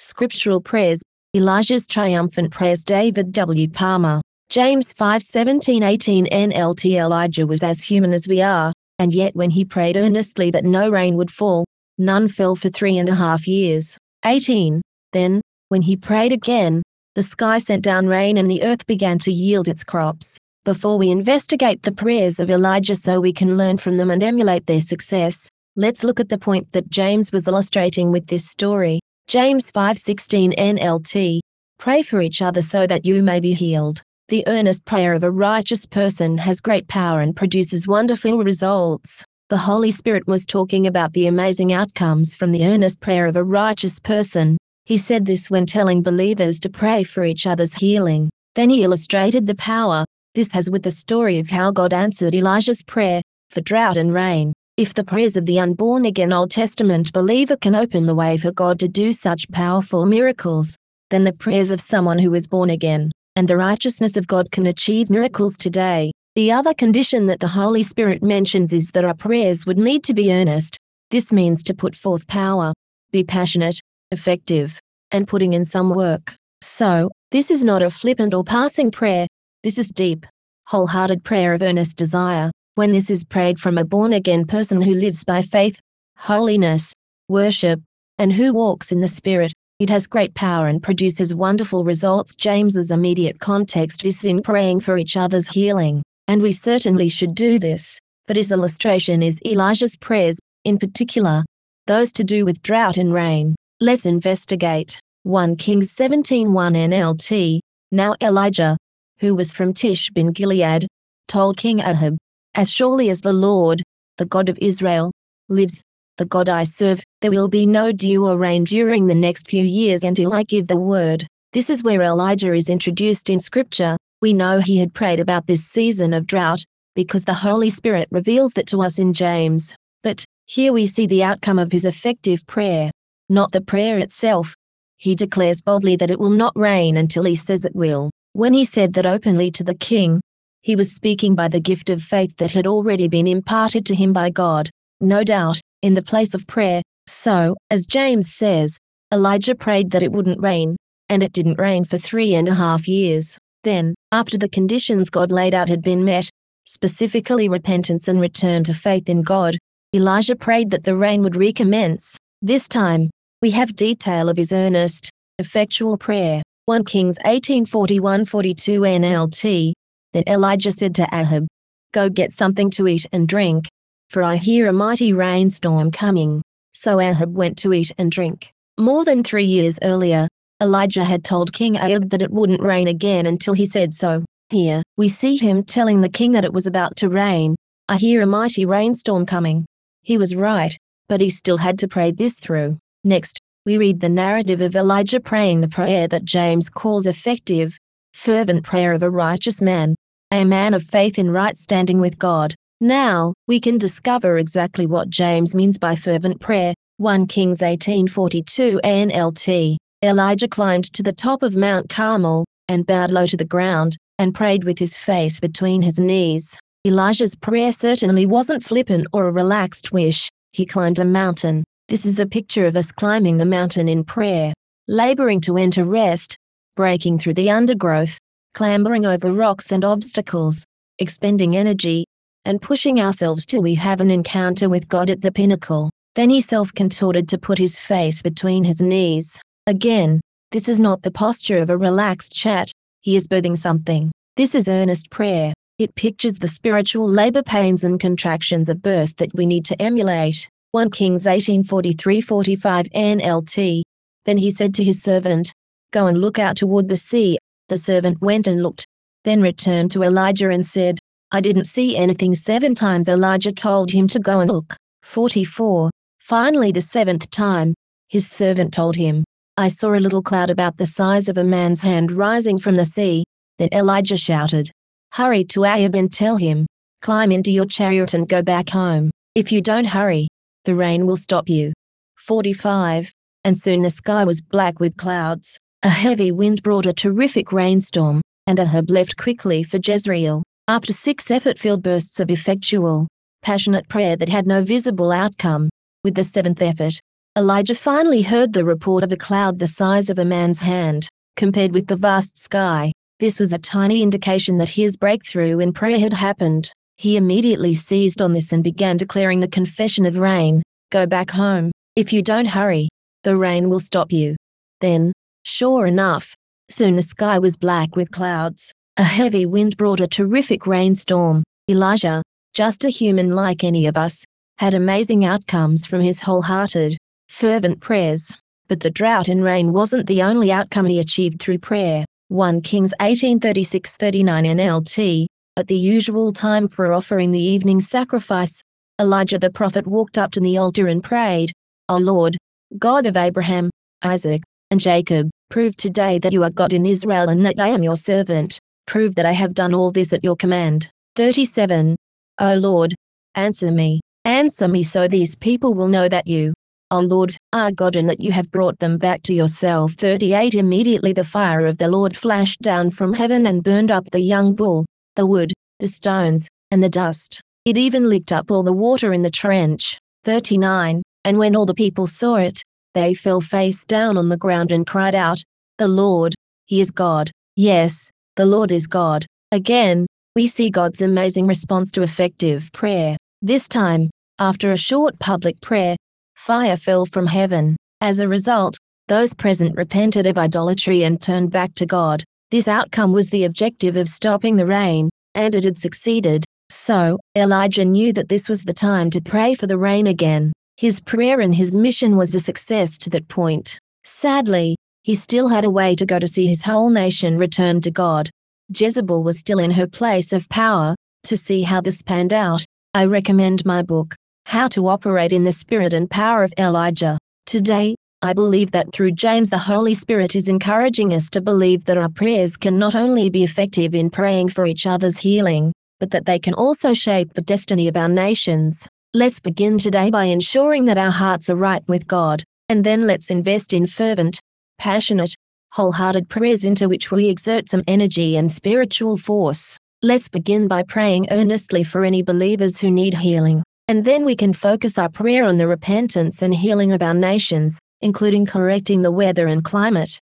Scriptural prayers, Elijah's triumphant prayers David W. Palmer. James 5 17 18 NLT Elijah was as human as we are, and yet when he prayed earnestly that no rain would fall, none fell for three and a half years. 18. Then, when he prayed again, the sky sent down rain and the earth began to yield its crops. Before we investigate the prayers of Elijah so we can learn from them and emulate their success, let's look at the point that James was illustrating with this story. James 5:16 NLT Pray for each other so that you may be healed. The earnest prayer of a righteous person has great power and produces wonderful results. The Holy Spirit was talking about the amazing outcomes from the earnest prayer of a righteous person. He said this when telling believers to pray for each other's healing. Then he illustrated the power this has with the story of how God answered Elijah's prayer for drought and rain. If the prayers of the unborn again Old Testament believer can open the way for God to do such powerful miracles, then the prayers of someone who is born again and the righteousness of God can achieve miracles today. The other condition that the Holy Spirit mentions is that our prayers would need to be earnest. This means to put forth power, be passionate, effective, and putting in some work. So, this is not a flippant or passing prayer, this is deep, wholehearted prayer of earnest desire. When this is prayed from a born again person who lives by faith, holiness, worship, and who walks in the Spirit, it has great power and produces wonderful results. James's immediate context is in praying for each other's healing, and we certainly should do this. But his illustration is Elijah's prayers, in particular, those to do with drought and rain. Let's investigate. 1 Kings 17:1 NLT. Now Elijah, who was from Tishbe Gilead, told King Ahab, As surely as the Lord, the God of Israel, lives, the God I serve, there will be no dew or rain during the next few years until I give the word. This is where Elijah is introduced in Scripture. We know he had prayed about this season of drought, because the Holy Spirit reveals that to us in James. But, here we see the outcome of his effective prayer, not the prayer itself. He declares boldly that it will not rain until he says it will. When he said that openly to the king, he was speaking by the gift of faith that had already been imparted to him by God. No doubt, in the place of prayer. So, as James says, Elijah prayed that it wouldn't rain, and it didn't rain for three and a half years. Then, after the conditions God laid out had been met, specifically repentance and return to faith in God, Elijah prayed that the rain would recommence. This time, we have detail of his earnest, effectual prayer. 1 Kings 18:41-42 NLT. Then Elijah said to Ahab, Go get something to eat and drink, for I hear a mighty rainstorm coming. So Ahab went to eat and drink. More than three years earlier, Elijah had told King Ahab that it wouldn't rain again until he said so. Here, we see him telling the king that it was about to rain. I hear a mighty rainstorm coming. He was right, but he still had to pray this through. Next, we read the narrative of Elijah praying the prayer that James calls effective, fervent prayer of a righteous man, a man of faith in right standing with God. Now, we can discover exactly what James means by fervent prayer. 1 Kings 18:42 NLT. Elijah climbed to the top of Mount Carmel and bowed low to the ground and prayed with his face between his knees. Elijah's prayer certainly wasn't flippant or a relaxed wish. He climbed a mountain. This is a picture of us climbing the mountain in prayer, laboring to enter rest, breaking through the undergrowth, clambering over rocks and obstacles, expending energy, and pushing ourselves till we have an encounter with God at the pinnacle. Then he self contorted to put his face between his knees. Again, this is not the posture of a relaxed chat, he is birthing something. This is earnest prayer. It pictures the spiritual labor pains and contractions of birth that we need to emulate. 1 Kings 18:43-45 NLT. Then he said to his servant, Go and look out toward the sea. The servant went and looked, then returned to Elijah and said, I didn't see anything seven times Elijah told him to go and look. 44. Finally the seventh time, his servant told him, I saw a little cloud about the size of a man's hand rising from the sea. Then Elijah shouted, Hurry to Ahab and tell him, climb into your chariot and go back home. If you don't hurry, the rain will stop you. 45. And soon the sky was black with clouds. A heavy wind brought a terrific rainstorm, and Ahab left quickly for Jezreel. After six effort-filled bursts of effectual, passionate prayer that had no visible outcome, with the seventh effort, Elijah finally heard the report of a cloud the size of a man's hand. Compared with the vast sky, this was a tiny indication that his breakthrough in prayer had happened. He immediately seized on this and began declaring the confession of rain Go back home. If you don't hurry, the rain will stop you. Then, sure enough, soon the sky was black with clouds. A heavy wind brought a terrific rainstorm. Elijah, just a human like any of us, had amazing outcomes from his wholehearted, fervent prayers. But the drought and rain wasn't the only outcome he achieved through prayer. 1 Kings 18:36-39 NLT. At the usual time for offering the evening sacrifice, Elijah the prophet walked up to the altar and prayed, O Lord, God of Abraham, Isaac, and Jacob, prove today that you are God in Israel and that I am your servant. Prove that I have done all this at your command. 37. O Lord, answer me, answer me so these people will know that you, O Lord, are God and that you have brought them back to yourself. 38 Immediately the fire of the Lord flashed down from heaven and burned up the young bull, the wood, the stones, and the dust. It even licked up all the water in the trench. 39 And when all the people saw it, they fell face down on the ground and cried out, The Lord, He is God. Yes, the Lord is God. Again, we see God's amazing response to effective prayer. This time, after a short public prayer, Fire fell from heaven. As a result, those present repented of idolatry and turned back to God. This outcome was the objective of stopping the rain, and it had succeeded. So, Elijah knew that this was the time to pray for the rain again. His prayer and his mission was a success to that point. Sadly, he still had a way to go to see his whole nation return to God. Jezebel was still in her place of power. To see how this panned out, I recommend my book, how to operate in the spirit and power of Elijah. Today, I believe that through James the Holy Spirit is encouraging us to believe that our prayers can not only be effective in praying for each other's healing, but that they can also shape the destiny of our nations. Let's begin today by ensuring that our hearts are right with God, and then let's invest in fervent, passionate, wholehearted prayers into which we exert some energy and spiritual force. Let's begin by praying earnestly for any believers who need healing. And then we can focus our prayer on the repentance and healing of our nations, including correcting the weather and climate.